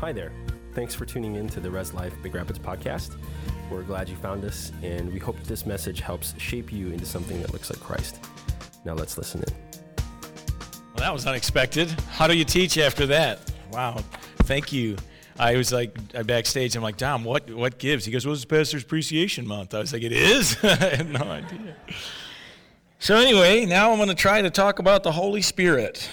Hi there. Thanks for tuning in to the Res Life Big Rapids podcast. We're glad you found us, and we hope this message helps shape you into something that looks like Christ. Now let's listen in. Well, that was unexpected. How do you teach after that? Wow. Thank you. I was like uh, backstage. I'm like, Dom, what what gives? He goes, Well, it's Pastor's Appreciation Month. I was like, It is. I had no idea. So anyway, now I'm going to try to talk about the Holy Spirit.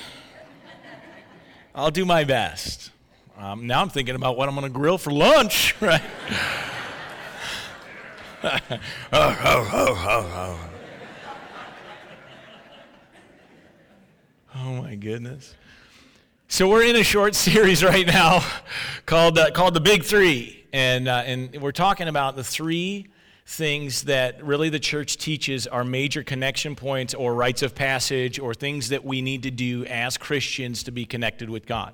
I'll do my best. Um, now I'm thinking about what I'm going to grill for lunch, right? oh, oh, oh, oh, my goodness. So we're in a short series right now called uh, called the Big Three, and uh, and we're talking about the three things that really the church teaches are major connection points or rites of passage or things that we need to do as Christians to be connected with God.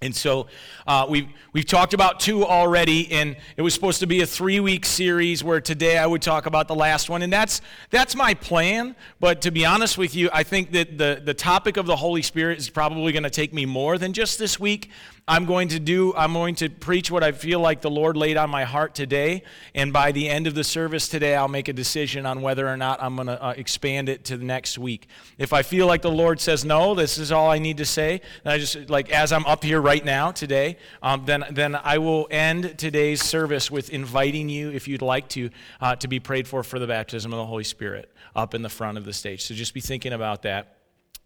And so uh, we've, we've talked about two already, and it was supposed to be a three week series where today I would talk about the last one. And that's, that's my plan. But to be honest with you, I think that the, the topic of the Holy Spirit is probably going to take me more than just this week. I'm going to do, I'm going to preach what I feel like the Lord laid on my heart today. And by the end of the service today, I'll make a decision on whether or not I'm going to uh, expand it to the next week. If I feel like the Lord says, no, this is all I need to say, then I just, like, as I'm up here right now today, um, then, then I will end today's service with inviting you, if you'd like to, uh, to be prayed for for the baptism of the Holy Spirit up in the front of the stage. So just be thinking about that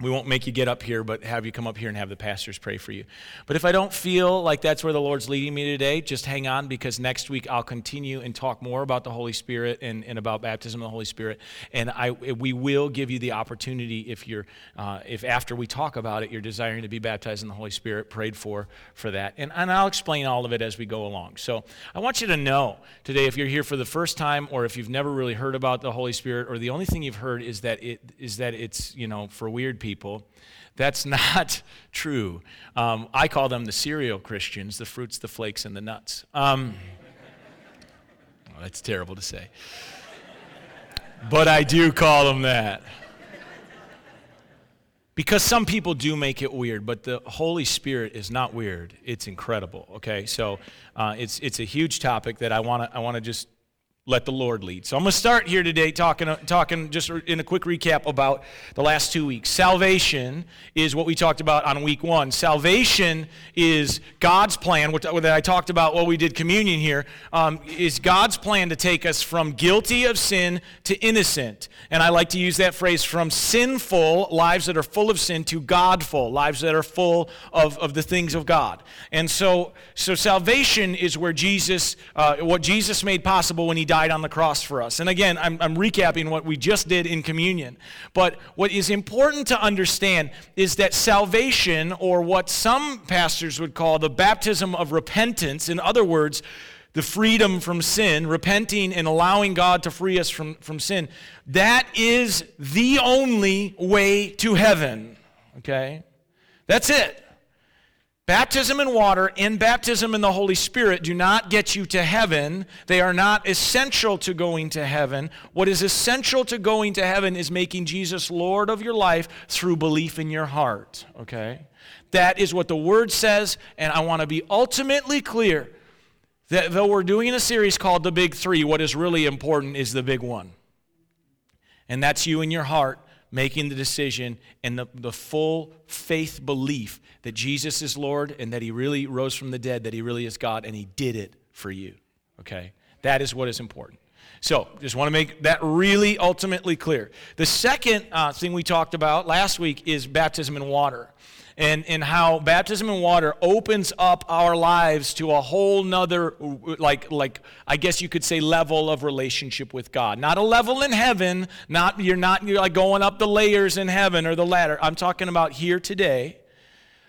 we won't make you get up here, but have you come up here and have the pastors pray for you. But if I don't feel like that's where the Lord's leading me today, just hang on because next week I'll continue and talk more about the Holy Spirit and, and about baptism of the Holy Spirit. And I, we will give you the opportunity if you're, uh, if after we talk about it, you're desiring to be baptized in the Holy Spirit, prayed for for that. And, and I'll explain all of it as we go along. So I want you to know today, if you're here for the first time or if you've never really heard about the Holy Spirit, or the only thing you've heard is that it is that it's you know for weird people people. That's not true. Um, I call them the cereal Christians, the fruits, the flakes, and the nuts. Um, well, that's terrible to say. But I do call them that. Because some people do make it weird, but the Holy Spirit is not weird. It's incredible, okay? So uh, it's, it's a huge topic that I want to I wanna just let the Lord lead. So I'm going to start here today talking, talking just in a quick recap about the last two weeks. Salvation is what we talked about on week one. Salvation is God's plan, which that I talked about while we did communion here, um, is God's plan to take us from guilty of sin to innocent. And I like to use that phrase from sinful lives that are full of sin to Godful lives that are full of, of the things of God. And so, so salvation is where Jesus, uh, what Jesus made possible when he died died on the cross for us. And again, I'm, I'm recapping what we just did in communion. But what is important to understand is that salvation, or what some pastors would call the baptism of repentance, in other words, the freedom from sin, repenting and allowing God to free us from, from sin, that is the only way to heaven. Okay? That's it. Baptism in water and baptism in the Holy Spirit do not get you to heaven. They are not essential to going to heaven. What is essential to going to heaven is making Jesus Lord of your life through belief in your heart. Okay? That is what the Word says, and I want to be ultimately clear that though we're doing a series called The Big Three, what is really important is the big one. And that's you in your heart making the decision and the, the full faith belief that Jesus is Lord and that He really rose from the dead, that He really is God, and He did it for you. Okay? That is what is important. So, just want to make that really ultimately clear. The second uh, thing we talked about last week is baptism in water and, and how baptism in water opens up our lives to a whole nother like like i guess you could say level of relationship with god. Not a level in heaven not you're not you're like going up the layers in heaven or the ladder. I'm talking about here today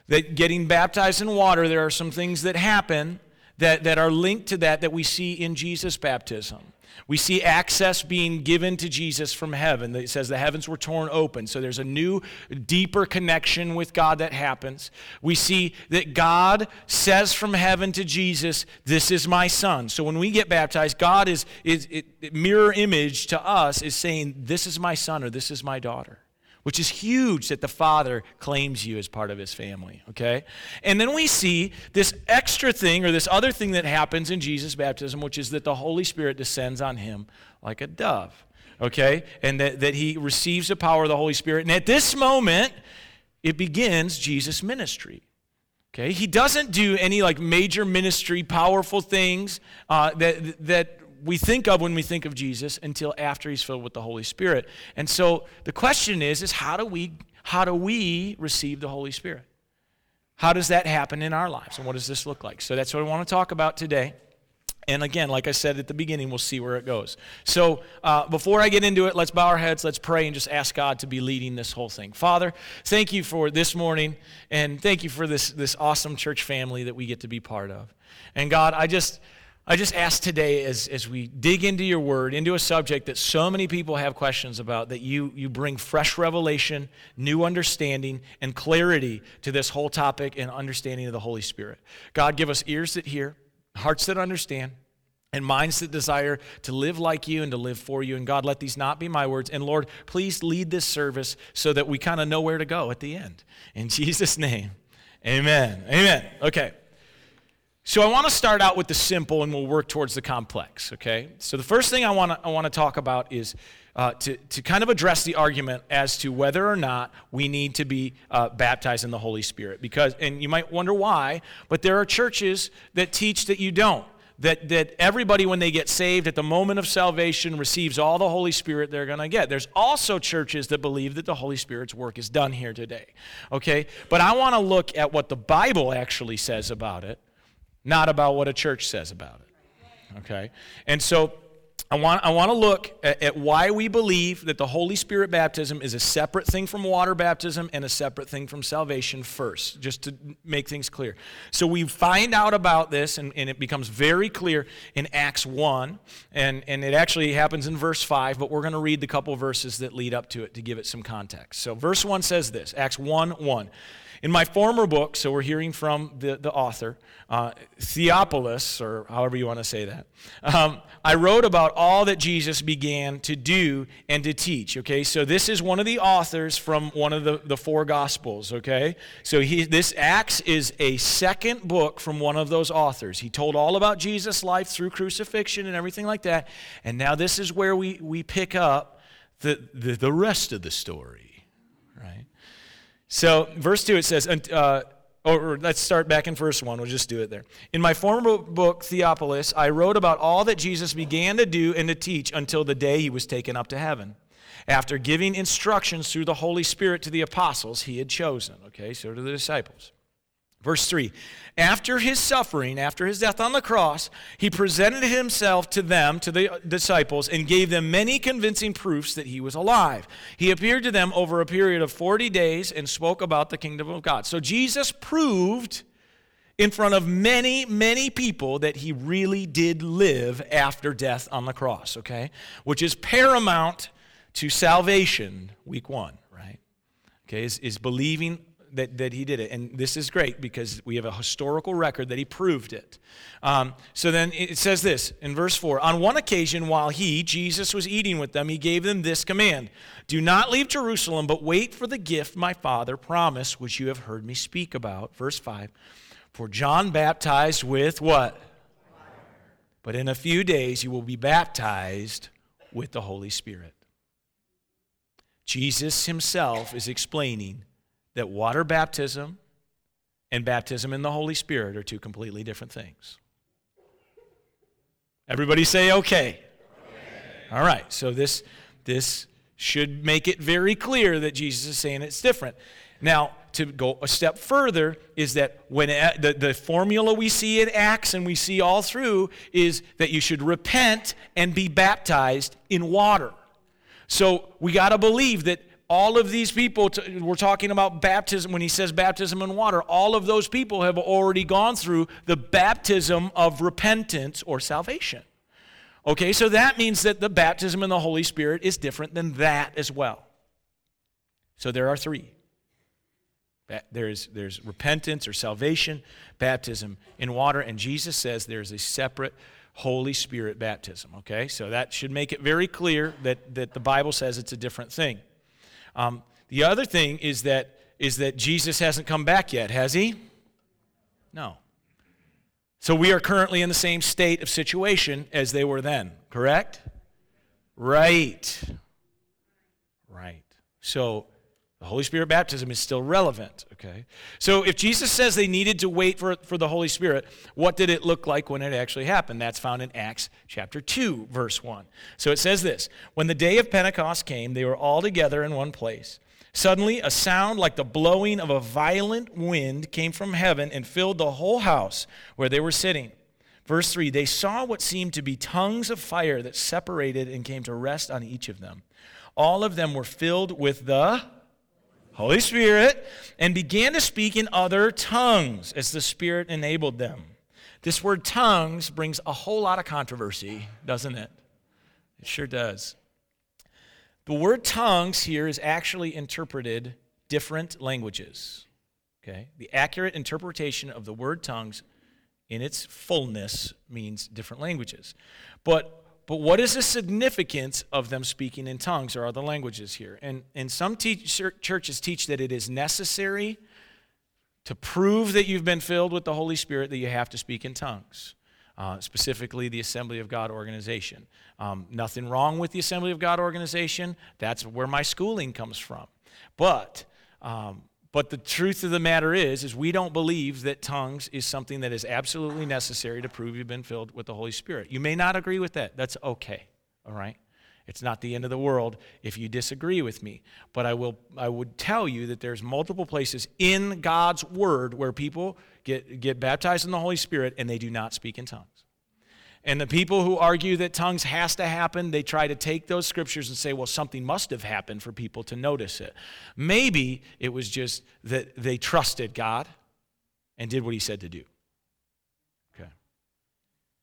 that getting baptized in water there are some things that happen that, that are linked to that that we see in jesus baptism we see access being given to Jesus from heaven. It says the heavens were torn open. So there's a new, deeper connection with God that happens. We see that God says from heaven to Jesus, This is my son. So when we get baptized, God is, is it, mirror image to us is saying, This is my son or this is my daughter which is huge that the Father claims you as part of his family, okay? And then we see this extra thing or this other thing that happens in Jesus' baptism, which is that the Holy Spirit descends on him like a dove, okay? And that, that he receives the power of the Holy Spirit. And at this moment, it begins Jesus' ministry. Okay, he doesn't do any like major ministry, powerful things uh, that that we think of when we think of Jesus until after he's filled with the Holy Spirit. And so the question is, is how do we how do we receive the Holy Spirit? How does that happen in our lives? And what does this look like? So that's what I want to talk about today. And again, like I said at the beginning, we'll see where it goes. So uh, before I get into it, let's bow our heads, let's pray, and just ask God to be leading this whole thing. Father, thank you for this morning, and thank you for this, this awesome church family that we get to be part of. And God, I just. I just ask today as, as we dig into your word, into a subject that so many people have questions about, that you, you bring fresh revelation, new understanding, and clarity to this whole topic and understanding of the Holy Spirit. God, give us ears that hear, hearts that understand, and minds that desire to live like you and to live for you. And God, let these not be my words. And Lord, please lead this service so that we kind of know where to go at the end. In Jesus' name, amen. Amen. Okay. So I want to start out with the simple and we'll work towards the complex, okay? So the first thing I want to, I want to talk about is uh, to, to kind of address the argument as to whether or not we need to be uh, baptized in the Holy Spirit. Because, and you might wonder why, but there are churches that teach that you don't. That, that everybody, when they get saved at the moment of salvation, receives all the Holy Spirit they're going to get. There's also churches that believe that the Holy Spirit's work is done here today. Okay? But I want to look at what the Bible actually says about it not about what a church says about it. Okay? And so I want, I want to look at, at, why we believe that the Holy Spirit baptism is a separate thing from water baptism and a separate thing from salvation first, just to make things clear. So we find out about this, and, and it becomes very clear in Acts 1, and, and it actually happens in verse 5, but we're going to read the couple verses that lead up to it to give it some context. So verse 1 says this Acts 1 1. In my former book, so we're hearing from the, the author, uh, Theophilus, or however you want to say that, um, I wrote about all that Jesus began to do and to teach. Okay, so this is one of the authors from one of the, the four Gospels. Okay, so he, this Acts is a second book from one of those authors. He told all about Jesus' life through crucifixion and everything like that. And now this is where we, we pick up the, the, the rest of the story. Right? So, verse 2, it says, uh, or let's start back in verse 1. We'll just do it there. In my former book, Theophilus, I wrote about all that Jesus began to do and to teach until the day he was taken up to heaven, after giving instructions through the Holy Spirit to the apostles he had chosen. Okay, so to the disciples. Verse 3 After his suffering, after his death on the cross, he presented himself to them, to the disciples, and gave them many convincing proofs that he was alive. He appeared to them over a period of 40 days and spoke about the kingdom of God. So Jesus proved in front of many, many people that he really did live after death on the cross, okay? Which is paramount to salvation, week one, right? Okay, is, is believing that, that he did it. And this is great because we have a historical record that he proved it. Um, so then it says this in verse 4 On one occasion, while he, Jesus, was eating with them, he gave them this command Do not leave Jerusalem, but wait for the gift my Father promised, which you have heard me speak about. Verse 5 For John baptized with what? But in a few days you will be baptized with the Holy Spirit. Jesus himself is explaining that water baptism and baptism in the Holy Spirit are two completely different things. Everybody say okay. okay. All right. So this this should make it very clear that Jesus is saying it's different. Now, to go a step further is that when uh, the, the formula we see in Acts and we see all through is that you should repent and be baptized in water. So we got to believe that all of these people, we're talking about baptism, when he says baptism in water, all of those people have already gone through the baptism of repentance or salvation. Okay, so that means that the baptism in the Holy Spirit is different than that as well. So there are three. There's, there's repentance or salvation, baptism in water, and Jesus says there's a separate Holy Spirit baptism. Okay, so that should make it very clear that, that the Bible says it's a different thing. Um, The other thing is that is that Jesus hasn't come back yet, has he? No. So we are currently in the same state of situation as they were then, correct? Right. Right. So the Holy Spirit baptism is still relevant, okay? So if Jesus says they needed to wait for, for the Holy Spirit, what did it look like when it actually happened? That's found in Acts chapter 2, verse 1. So it says this When the day of Pentecost came, they were all together in one place. Suddenly, a sound like the blowing of a violent wind came from heaven and filled the whole house where they were sitting. Verse 3 They saw what seemed to be tongues of fire that separated and came to rest on each of them. All of them were filled with the Holy Spirit, and began to speak in other tongues as the Spirit enabled them. This word tongues brings a whole lot of controversy, doesn't it? It sure does. The word tongues here is actually interpreted different languages. Okay? The accurate interpretation of the word tongues in its fullness means different languages. But but what is the significance of them speaking in tongues or other languages here? And, and some teach, churches teach that it is necessary to prove that you've been filled with the Holy Spirit that you have to speak in tongues. Uh, specifically, the Assembly of God organization. Um, nothing wrong with the Assembly of God organization. That's where my schooling comes from. But um, but the truth of the matter is, is we don't believe that tongues is something that is absolutely necessary to prove you've been filled with the Holy Spirit. You may not agree with that. That's okay. All right? It's not the end of the world if you disagree with me. But I will I would tell you that there's multiple places in God's word where people get, get baptized in the Holy Spirit and they do not speak in tongues. And the people who argue that tongues has to happen, they try to take those scriptures and say, well, something must have happened for people to notice it. Maybe it was just that they trusted God and did what he said to do. Okay.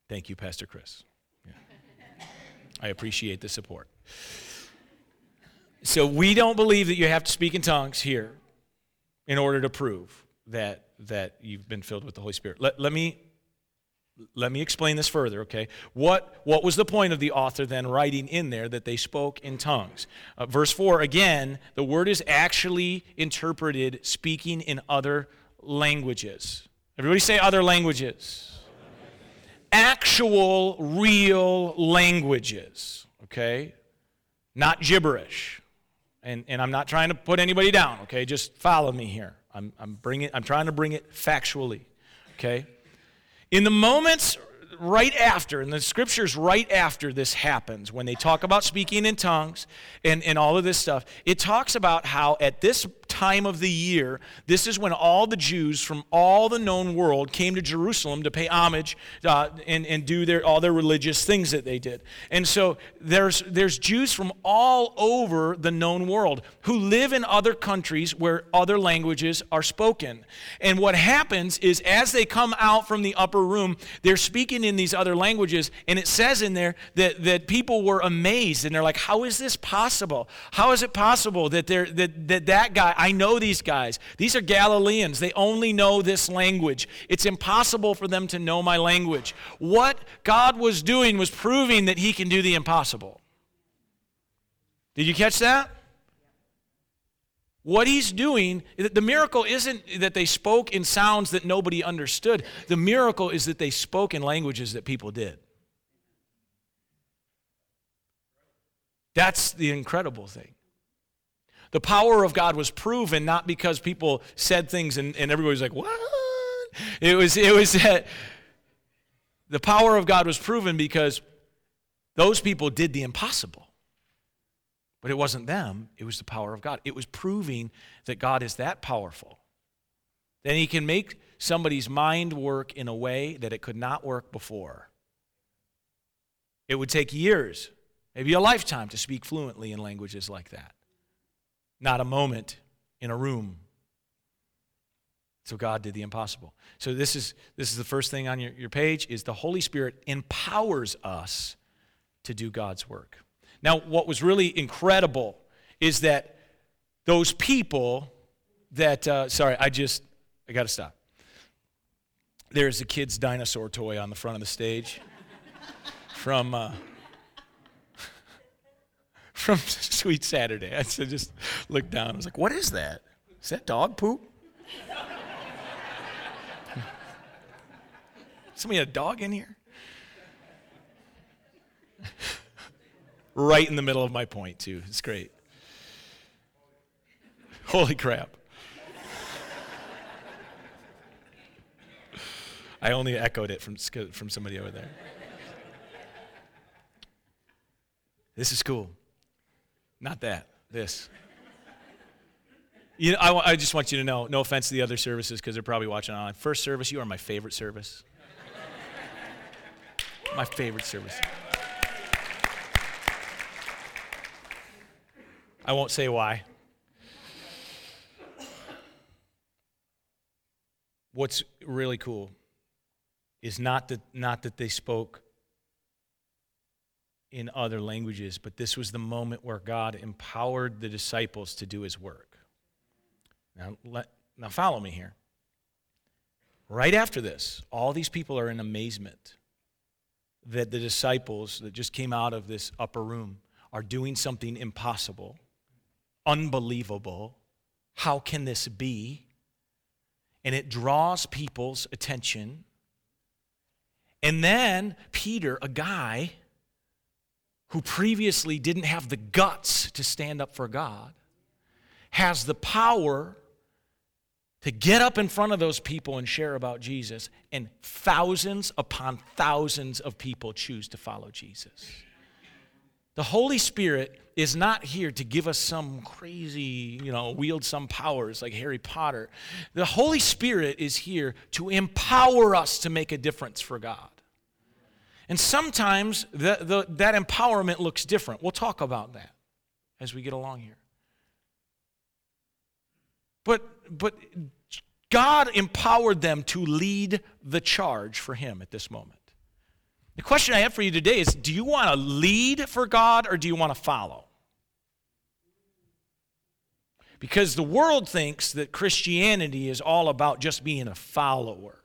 Thank you, Pastor Chris. Yeah. I appreciate the support. So we don't believe that you have to speak in tongues here in order to prove that, that you've been filled with the Holy Spirit. Let, let me let me explain this further, okay? What, what was the point of the author then writing in there that they spoke in tongues? Uh, verse 4, again, the word is actually interpreted speaking in other languages. Everybody say other languages. Actual, real languages, okay? Not gibberish. And, and I'm not trying to put anybody down, okay? Just follow me here. I'm, I'm, bringing, I'm trying to bring it factually, okay? In the moments right after, in the scriptures right after this happens, when they talk about speaking in tongues and, and all of this stuff, it talks about how at this time of the year, this is when all the Jews from all the known world came to Jerusalem to pay homage uh, and, and do their, all their religious things that they did. And so there's, there's Jews from all over the known world who live in other countries where other languages are spoken. And what happens is as they come out from the upper room, they're speaking in these other languages. And it says in there that, that people were amazed and they're like, how is this possible? How is it possible that, that, that, that guy, I know these guys. These are Galileans. They only know this language. It's impossible for them to know my language. What God was doing was proving that He can do the impossible. Did you catch that? What he's doing, the miracle isn't that they spoke in sounds that nobody understood. The miracle is that they spoke in languages that people did. That's the incredible thing. The power of God was proven not because people said things and, and everybody was like, what? It was, it was that the power of God was proven because those people did the impossible. But it wasn't them, it was the power of God. It was proving that God is that powerful. Then He can make somebody's mind work in a way that it could not work before. It would take years, maybe a lifetime, to speak fluently in languages like that not a moment in a room. So God did the impossible. So this is this is the first thing on your, your page is the Holy Spirit empowers us to do God's work. Now, what was really incredible is that those people that uh, sorry, I just I got to stop. There's a kid's dinosaur toy on the front of the stage from uh, from Sweet Saturday. I just looked down. I was like, what is that? Is that dog poop? Somebody had a dog in here? right in the middle of my point, too. It's great. Holy crap. I only echoed it from, from somebody over there. This is cool. Not that, this. You know, I, I just want you to know, no offense to the other services because they're probably watching online. First service, you are my favorite service. my favorite service. I won't say why. What's really cool is not that, not that they spoke in other languages, but this was the moment where God empowered the disciples to do his work. Now, let, now follow me here. Right after this, all these people are in amazement that the disciples that just came out of this upper room are doing something impossible, unbelievable. How can this be? And it draws people's attention and then Peter, a guy who previously didn't have the guts to stand up for God, has the power to get up in front of those people and share about Jesus, and thousands upon thousands of people choose to follow Jesus. The Holy Spirit is not here to give us some crazy, you know, wield some powers like Harry Potter. The Holy Spirit is here to empower us to make a difference for God. And sometimes the, the, that empowerment looks different. We'll talk about that as we get along here. But, but God empowered them to lead the charge for Him at this moment. The question I have for you today is do you want to lead for God or do you want to follow? Because the world thinks that Christianity is all about just being a follower.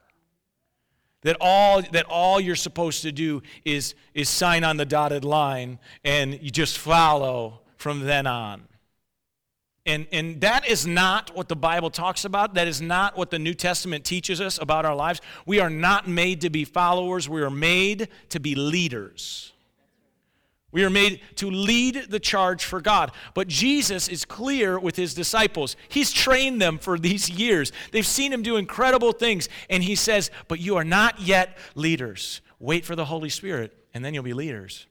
That all, that all you're supposed to do is, is sign on the dotted line and you just follow from then on. And, and that is not what the Bible talks about. That is not what the New Testament teaches us about our lives. We are not made to be followers, we are made to be leaders. We are made to lead the charge for God. But Jesus is clear with his disciples. He's trained them for these years. They've seen him do incredible things. And he says, But you are not yet leaders. Wait for the Holy Spirit, and then you'll be leaders.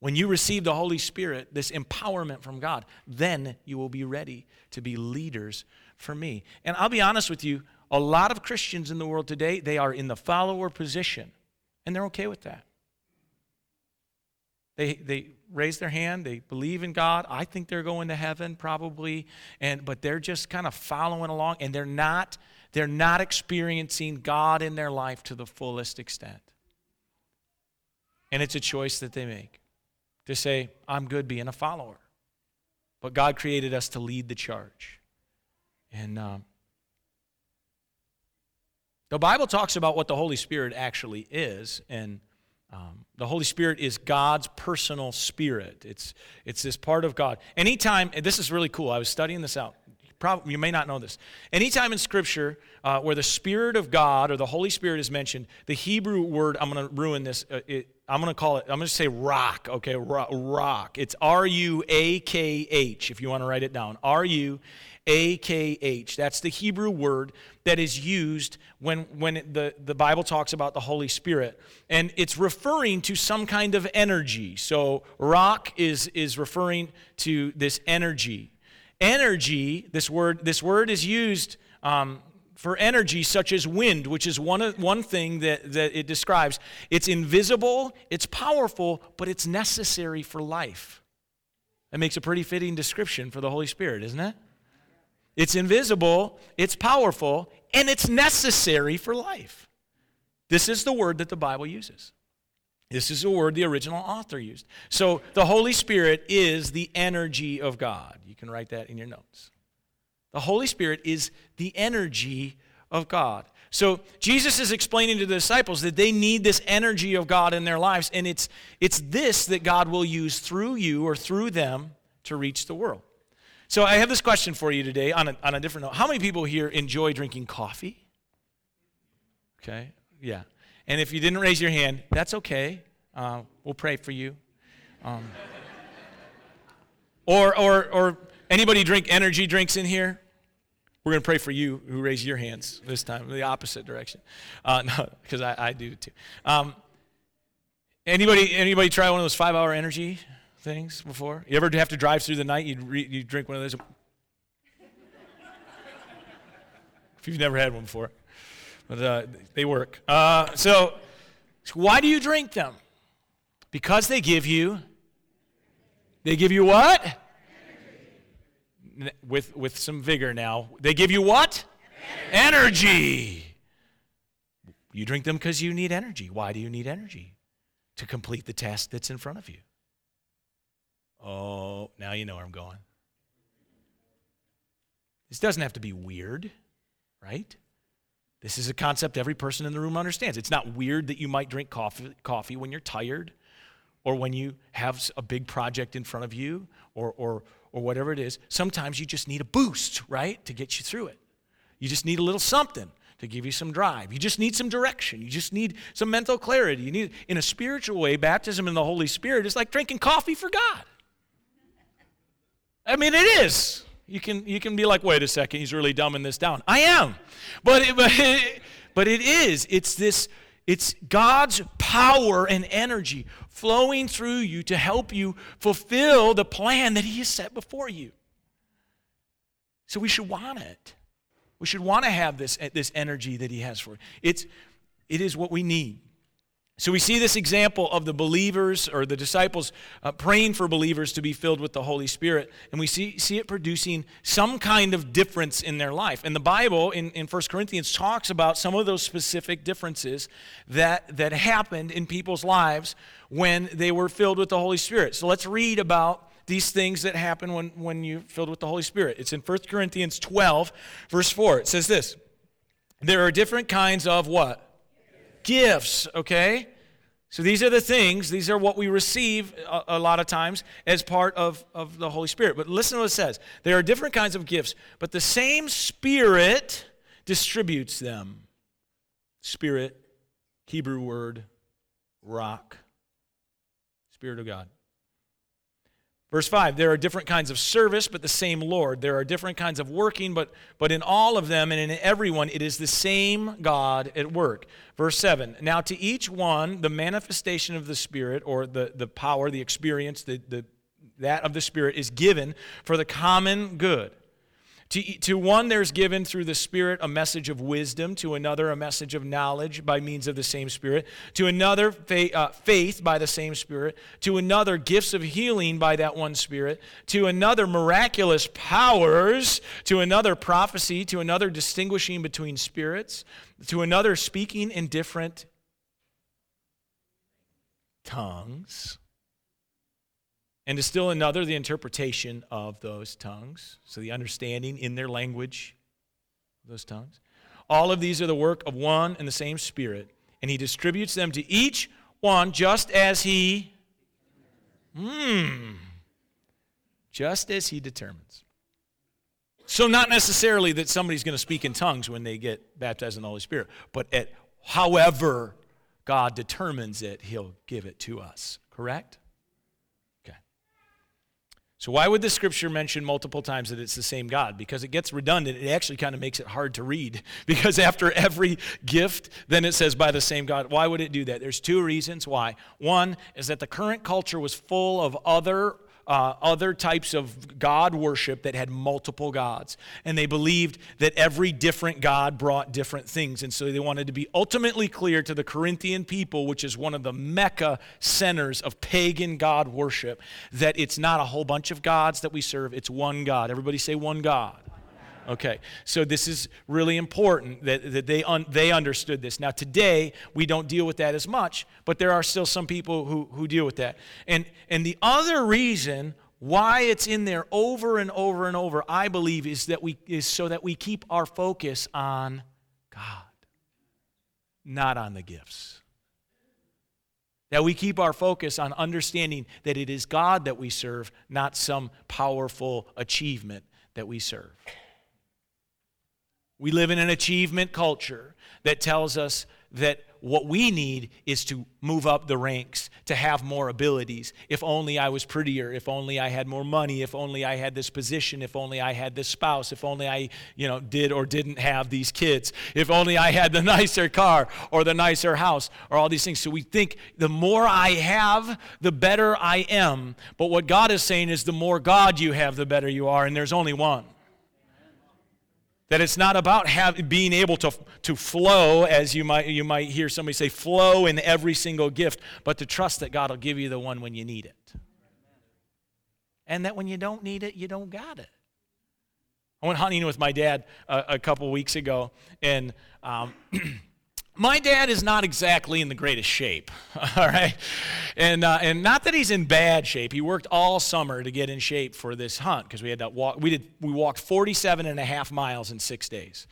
When you receive the Holy Spirit, this empowerment from God, then you will be ready to be leaders for me. And I'll be honest with you, a lot of Christians in the world today, they are in the follower position, and they're okay with that. They, they raise their hand, they believe in God. I think they're going to heaven probably, and, but they're just kind of following along, and they're not, they're not experiencing God in their life to the fullest extent. And it's a choice that they make to say, I'm good being a follower. But God created us to lead the charge. And um, the Bible talks about what the Holy Spirit actually is. And um, the Holy Spirit is God's personal spirit. It's, it's this part of God. Anytime, this is really cool. I was studying this out. Probably, you may not know this. Anytime in Scripture uh, where the Spirit of God or the Holy Spirit is mentioned, the Hebrew word, I'm going to ruin this, uh, it, I'm going to call it, I'm going to say rock, okay? Rock. It's R U A K H, if you want to write it down. R U A K H. That's the Hebrew word that is used when, when the, the Bible talks about the Holy Spirit. And it's referring to some kind of energy. So, rock is, is referring to this energy. Energy, this word, this word is used um, for energy such as wind, which is one, one thing that, that it describes. It's invisible, it's powerful, but it's necessary for life. That makes a pretty fitting description for the Holy Spirit, isn't it? It's invisible, it's powerful, and it's necessary for life. This is the word that the Bible uses. This is the word the original author used. So the Holy Spirit is the energy of God. You can write that in your notes. The Holy Spirit is the energy of God. So Jesus is explaining to the disciples that they need this energy of God in their lives, and it's, it's this that God will use through you or through them to reach the world. So I have this question for you today on a, on a different note. How many people here enjoy drinking coffee? Okay, yeah. And if you didn't raise your hand, that's okay. Uh, we'll pray for you. Um, or, or, or anybody drink energy drinks in here? We're going to pray for you who raise your hands this time, the opposite direction. Uh, no, because I, I do too. Um, anybody, anybody try one of those five-hour energy things before? You ever have to drive through the night? You re- you drink one of those. if you've never had one before, but uh, they work. Uh, so, so, why do you drink them? Because they give you. They give you what? Energy. With with some vigor now. They give you what? Energy. energy. You drink them because you need energy. Why do you need energy? To complete the task that's in front of you. Oh, now you know where I'm going. This doesn't have to be weird, right? This is a concept every person in the room understands. It's not weird that you might drink coffee, coffee when you're tired or when you have a big project in front of you or, or, or whatever it is. Sometimes you just need a boost, right, to get you through it. You just need a little something to give you some drive. You just need some direction. You just need some mental clarity. You need, in a spiritual way, baptism in the Holy Spirit is like drinking coffee for God. I mean, it is. You can, you can be like, wait a second, he's really dumbing this down. I am. But it, but it, but it is. It's this, it's God's power and energy flowing through you to help you fulfill the plan that He has set before you. So we should want it. We should want to have this, this energy that He has for you. It's, it is what we need. So we see this example of the believers or the disciples uh, praying for believers to be filled with the Holy Spirit, and we see, see it producing some kind of difference in their life. And the Bible in, in 1 Corinthians talks about some of those specific differences that, that happened in people's lives when they were filled with the Holy Spirit. So let's read about these things that happen when, when you're filled with the Holy Spirit. It's in 1 Corinthians 12, verse 4. It says this There are different kinds of what? Gifts, okay? So these are the things, these are what we receive a, a, lot of times as part of, of the Holy Spirit. But listen to what it says. There are different kinds of gifts, but the same Spirit distributes them. Spirit, Hebrew word, rock, Spirit of God. Verse 5 There are different kinds of service, but the same Lord. There are different kinds of working, but, but in all of them and in everyone, it is the same God at work. Verse 7 Now to each one, the manifestation of the Spirit, or the, the power, the experience, the, the, that of the Spirit, is given for the common good. To, to one, there's given through the Spirit a message of wisdom, to another, a message of knowledge by means of the same Spirit, to another, faith, uh, faith by the same Spirit, to another, gifts of healing by that one Spirit, to another, miraculous powers, to another, prophecy, to another, distinguishing between spirits, to another, speaking in different tongues and to still another, the interpretation of those tongues. So the understanding in their language those tongues. All of these are the work of one and the same Spirit, and He distributes them to each one just as He, hmm, just as He determines. So, not necessarily that somebody's going to speak in tongues when they get baptized in the Holy Spirit, but at however God determines it, He'll give it to us. Correct? So, why would the scripture mention multiple times that it's the same God? Because it gets redundant. It actually kind of makes it hard to read. Because after every gift, then it says by the same God. Why would it do that? There's two reasons why. One is that the current culture was full of other uh, other types of God worship that had multiple gods. And they believed that every different God brought different things. And so they wanted to be ultimately clear to the Corinthian people, which is one of the Mecca centers of pagan God worship, that it's not a whole bunch of gods that we serve, it's one God. Everybody say one God. Okay, so this is really important that, that they, un, they understood this. Now, today, we don't deal with that as much, but there are still some people who, who deal with that. And, and the other reason why it's in there over and over and over, I believe, is, that we, is so that we keep our focus on God. not on the gifts. That we keep our focus on understanding that it is God that we serve, not some powerful achievement that we serve. We live in an achievement culture that tells us that what we need is to move up the ranks, to have more abilities. If only I was prettier, if only I had more money, if only I had this position, if only I had this spouse, if only I, you know, did or didn't have these kids, if only I had the nicer car or the nicer house or all these things. So we think the more I have, the better I am. But what God is saying is the more God you have, the better you are, and there's only one. That it's not about have, being able to, to flow, as you might, you might hear somebody say, flow in every single gift, but to trust that God will give you the one when you need it. And that when you don't need it, you don't got it. I went hunting with my dad a, a couple weeks ago, and um, my dad is not exactly in the greatest shape all right? And, uh, and not that he's in bad shape. He worked all summer to get in shape for this hunt because we had to walk we did we walked 47 and a half miles in six days.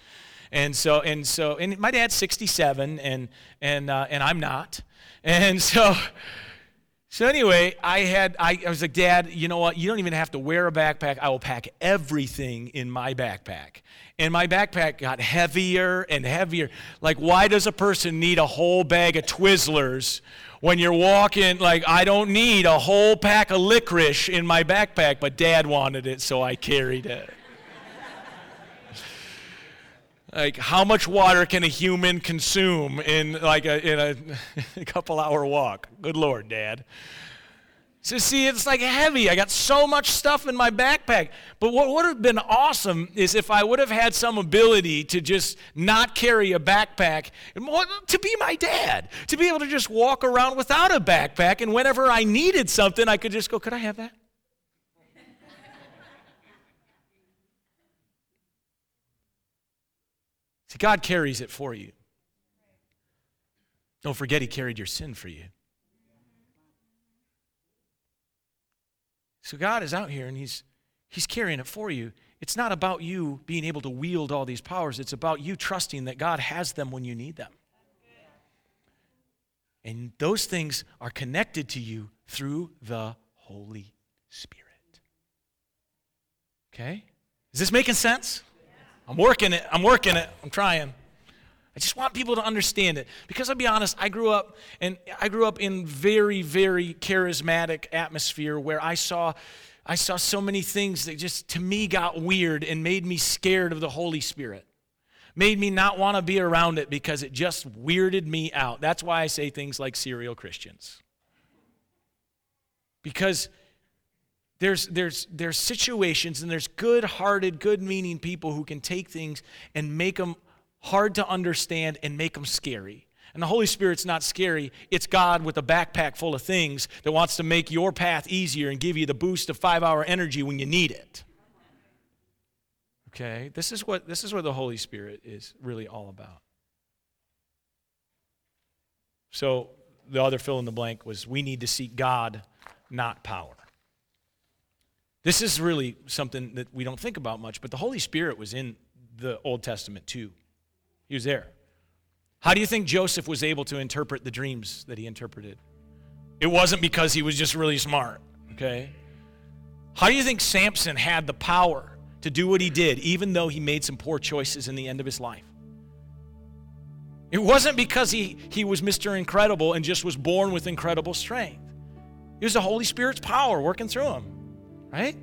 And so and so and my dad's 67 and and uh, and i'm not. And so so anyway, I had I, I, was like, Dad, you know what? You don't even have to wear a backpack. I will pack everything in my backpack. And my backpack got heavier and heavier. Like, why does a person need a whole bag of Twizzlers when you're walking? Like, I don't need a whole pack of licorice in my backpack, but Dad wanted it, so I carried it. Like how much water can a human consume in like a, in a, a couple hour walk? Good lord dad. So see it's like heavy. I got so much stuff in my backpack. But what would have been awesome is if i would have had some ability to just not carry a backpack to be my dad to be able to just walk around without a backpack. And whenever i needed something i could just go could i have that See, God carries it for you. Don't forget, He carried your sin for you. So God is out here and He's, he's carrying it for you. It's not about you being able to wield all these powers, it's about you trusting that God has them when you need them. And those things are connected to you through the Holy Spirit. Okay? Is this making sense? I'm working it. I'm working it. I'm trying. I just want people to understand it because I'll be honest. I grew up and I grew up in very, very charismatic atmosphere where I saw, I saw so many things that just to me got weird and made me scared of the Holy Spirit. Made me not want to be around it because it just weirded me out. That's why I say things like cereal Christians. Because there's, there's, there's situations and there's good hearted, good meaning people who can take things and make them hard to understand and make them scary. And the Holy Spirit's not scary. It's God with a backpack full of things that wants to make your path easier and give you the boost of five hour energy when you need it. Okay? This is what, this is what the Holy Spirit is really all about. So the other fill in the blank was we need to seek God, not power. This is really something that we don't think about much, but the Holy Spirit was in the Old Testament too. He was there. How do you think Joseph was able to interpret the dreams that he interpreted? It wasn't because he was just really smart, okay? How do you think Samson had the power to do what he did, even though he made some poor choices in the end of his life? It wasn't because he, he was Mr. Incredible and just was born with incredible strength. It was the Holy Spirit's power working through him right?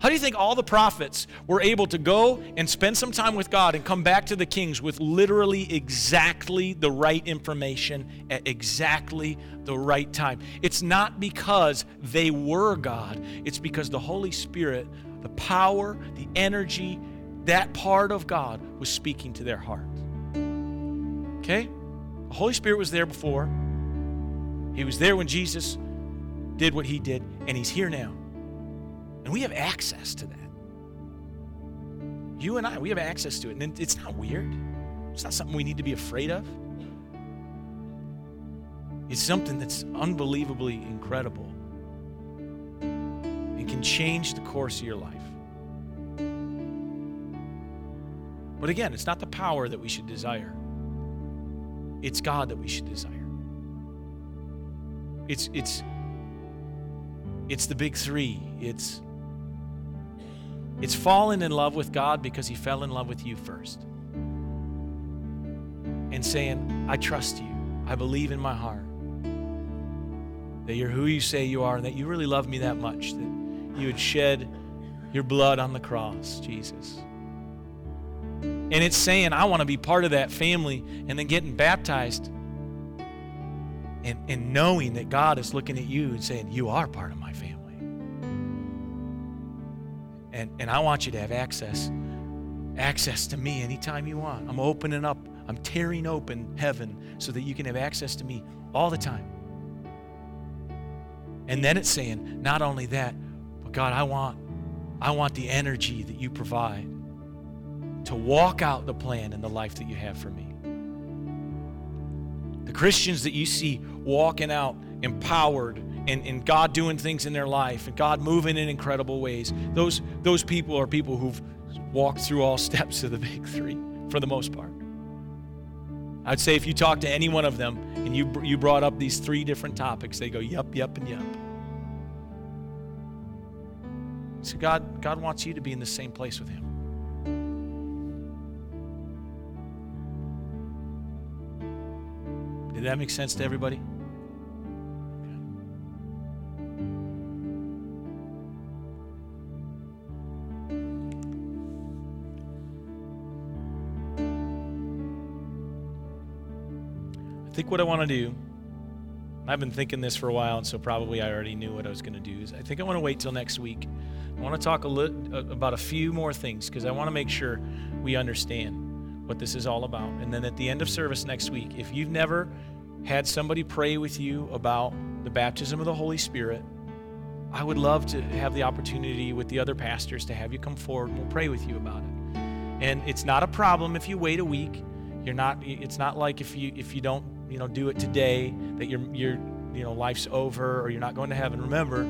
How do you think all the prophets were able to go and spend some time with God and come back to the kings with literally exactly the right information at exactly the right time? It's not because they were God, it's because the Holy Spirit, the power, the energy, that part of God was speaking to their heart. Okay? The Holy Spirit was there before, He was there when Jesus did what He did, and He's here now. And we have access to that. You and I, we have access to it. And it's not weird, it's not something we need to be afraid of. It's something that's unbelievably incredible and can change the course of your life. But again, it's not the power that we should desire. it's God that we should desire. It's it's it's the big 3. It's it's falling in love with God because he fell in love with you first. And saying, I trust you. I believe in my heart that you're who you say you are and that you really love me that much, that you would shed your blood on the cross, Jesus. And it's saying, I want to be part of that family and then getting baptized and, and knowing that God is looking at you and saying, You are part of my family. And, and I want you to have access, access to me anytime you want. I'm opening up, I'm tearing open heaven so that you can have access to me all the time. And then it's saying, not only that, but God, I want, I want the energy that you provide to walk out the plan and the life that you have for me. The Christians that you see walking out empowered and, and God doing things in their life and God moving in incredible ways, those, those people are people who've walked through all steps of the big three for the most part. I'd say if you talk to any one of them and you, you brought up these three different topics, they go, yup, yup, and yup. So God, God wants you to be in the same place with Him. Did that make sense to everybody? Think what I want to do, I've been thinking this for a while, and so probably I already knew what I was going to do. Is I think I want to wait till next week. I want to talk a little about a few more things because I want to make sure we understand what this is all about. And then at the end of service next week, if you've never had somebody pray with you about the baptism of the Holy Spirit, I would love to have the opportunity with the other pastors to have you come forward and we'll pray with you about it. And it's not a problem if you wait a week. You're not it's not like if you if you don't you know, do it today, that your, your you know, life's over or you're not going to heaven. Remember,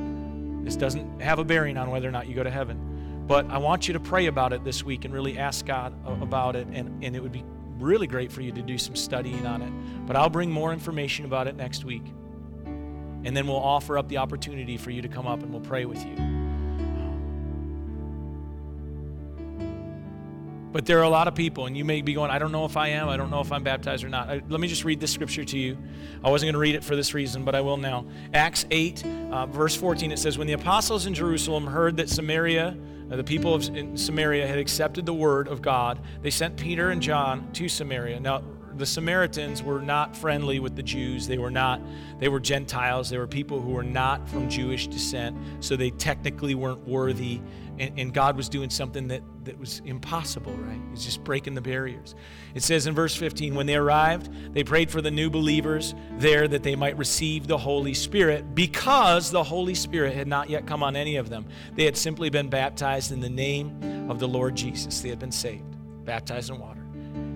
this doesn't have a bearing on whether or not you go to heaven. But I want you to pray about it this week and really ask God about it. And, and it would be really great for you to do some studying on it. But I'll bring more information about it next week. And then we'll offer up the opportunity for you to come up and we'll pray with you. But there are a lot of people, and you may be going, I don't know if I am. I don't know if I'm baptized or not. I, let me just read this scripture to you. I wasn't going to read it for this reason, but I will now. Acts 8, uh, verse 14, it says, When the apostles in Jerusalem heard that Samaria, uh, the people of Samaria, had accepted the word of God, they sent Peter and John to Samaria. Now, the Samaritans were not friendly with the Jews. They were not, they were Gentiles. They were people who were not from Jewish descent, so they technically weren't worthy and, and God was doing something that, that was impossible, right? He's just breaking the barriers. It says in verse 15, when they arrived, they prayed for the new believers there that they might receive the Holy Spirit because the Holy Spirit had not yet come on any of them. They had simply been baptized in the name of the Lord Jesus. They had been saved, baptized in water.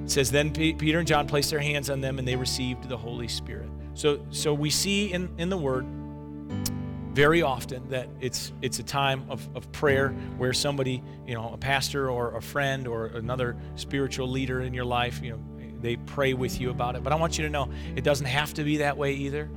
It says, then Peter and John placed their hands on them and they received the Holy Spirit. So, so we see in, in the Word very often that it's it's a time of, of prayer where somebody you know a pastor or a friend or another spiritual leader in your life you know they pray with you about it. But i want you to know it doesn't have to be that way either.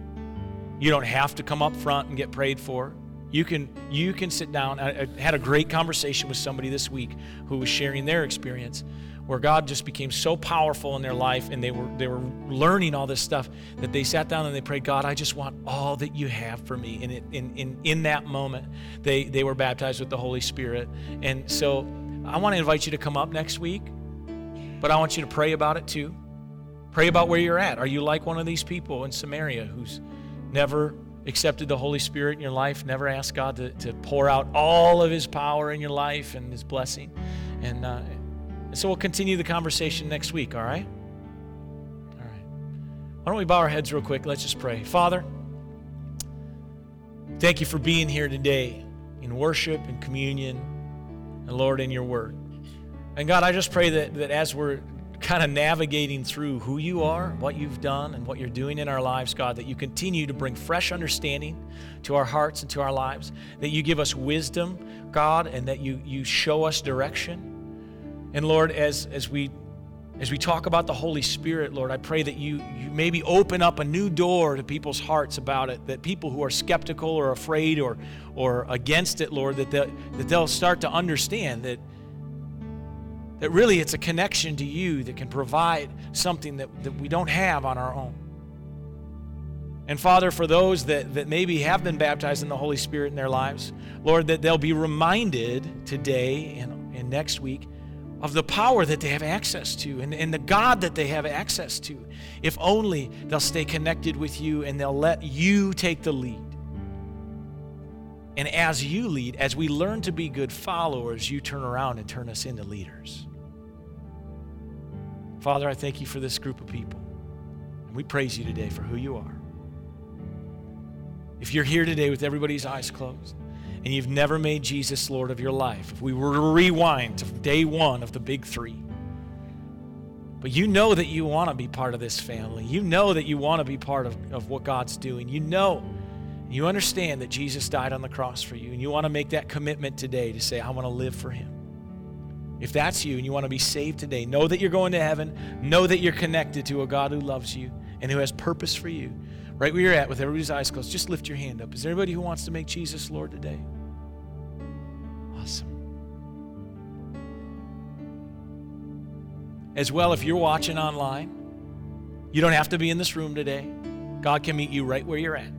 You don't have to come up front and get prayed for. You can you can sit down. I, I had a great conversation with somebody this week who was sharing their experience where God just became so powerful in their life and they were they were learning all this stuff that they sat down and they prayed, God, I just want all that you have for me. And it, in, in, in that moment, they, they were baptized with the Holy Spirit. And so I want to invite you to come up next week, but I want you to pray about it too. Pray about where you're at. Are you like one of these people in Samaria who's never accepted the Holy Spirit in your life, never asked God to, to pour out all of His power in your life and His blessing? And, uh, so we'll continue the conversation next week, all right? All right. Why don't we bow our heads real quick? Let's just pray. Father, thank you for being here today in worship and communion, and Lord, in your word. And God, I just pray that, that as we're kind of navigating through who you are, what you've done, and what you're doing in our lives, God, that you continue to bring fresh understanding to our hearts and to our lives, that you give us wisdom, God, and that you, you show us direction. And Lord, as, as we As we talk about the Holy Spirit, Lord, I pray that you, you maybe open up a new door to people's hearts about it, that people who are skeptical or afraid or, or against it, Lord, that, they'll, that they'll start to understand that, that really it's a connection to you that can provide something that, that we don't have on our own. And Father, for those that, that maybe have been baptized in the Holy Spirit in their lives, Lord, that they'll be reminded today and, and next week of the power that they have access to and, and the God that they have access to. If only they'll stay connected with you and they'll let you take the lead. And as you lead, as we learn to be good followers, you turn around and turn us into leaders. Father, I thank you for this group of people. And we praise you today for who you are. If you're here today with everybody's eyes closed, and you've never made Jesus Lord of your life, if we were to rewind to day one of the big three, but you know that you want to be part of this family, you know that you want to be part of, of what God's doing, you know, you understand that Jesus died on the cross for you, and you want to make that commitment today to say, I want to live for Him. If that's you and you want to be saved today, know that you're going to heaven, know that you're connected to a God who loves you and who has purpose for you. Right where you're at, with everybody's eyes closed, just lift your hand up. Is there anybody who wants to make Jesus Lord today? Awesome. As well, if you're watching online, you don't have to be in this room today. God can meet you right where you're at.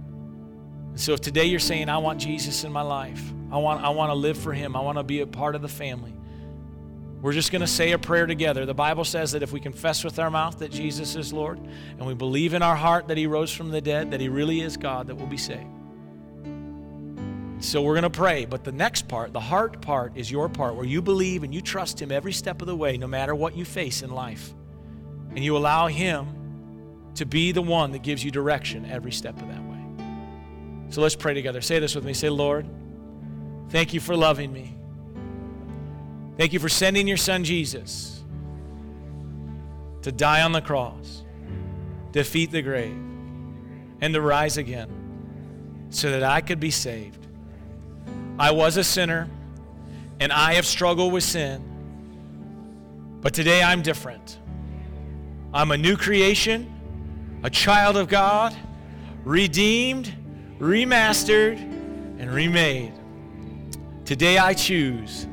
so if today you're saying, I want Jesus in my life, I want, I want to live for him, I want to be a part of the family, we're just going to say a prayer together. The Bible says that if we confess with our mouth that Jesus is Lord and we believe in our heart that He rose from the dead, that He really is God, that we'll be saved. So we're going to pray. But the next part, the heart part, is your part where you believe and you trust Him every step of the way, no matter what you face in life. And you allow Him to be the one that gives you direction every step of that way. So let's pray together. Say this with me. Say, Lord, thank you for loving me. Thank you for sending your son Jesus to die on the cross, defeat the grave, and to rise again so that I could be saved. I was a sinner and I have struggled with sin, but today I'm different. I'm a new creation, a child of God, redeemed, remastered, and remade. Today I choose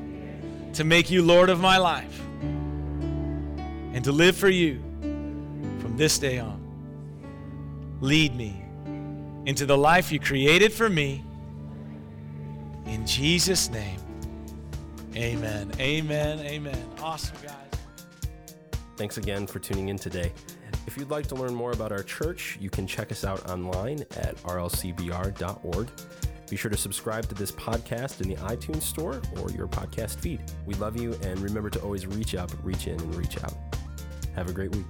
to make you Lord of my life and to live for you from this day on. Lead me into the life you created for me. In Jesus' name, amen. Amen. Amen. Awesome, guys. Thanks again for tuning in today. If you'd like to learn more about our church, you can check us out online at rlcbr.org. Be sure to subscribe to this podcast in the iTunes store or your podcast feed. We love you, and remember to always reach up, reach in, and reach out. Have a great week.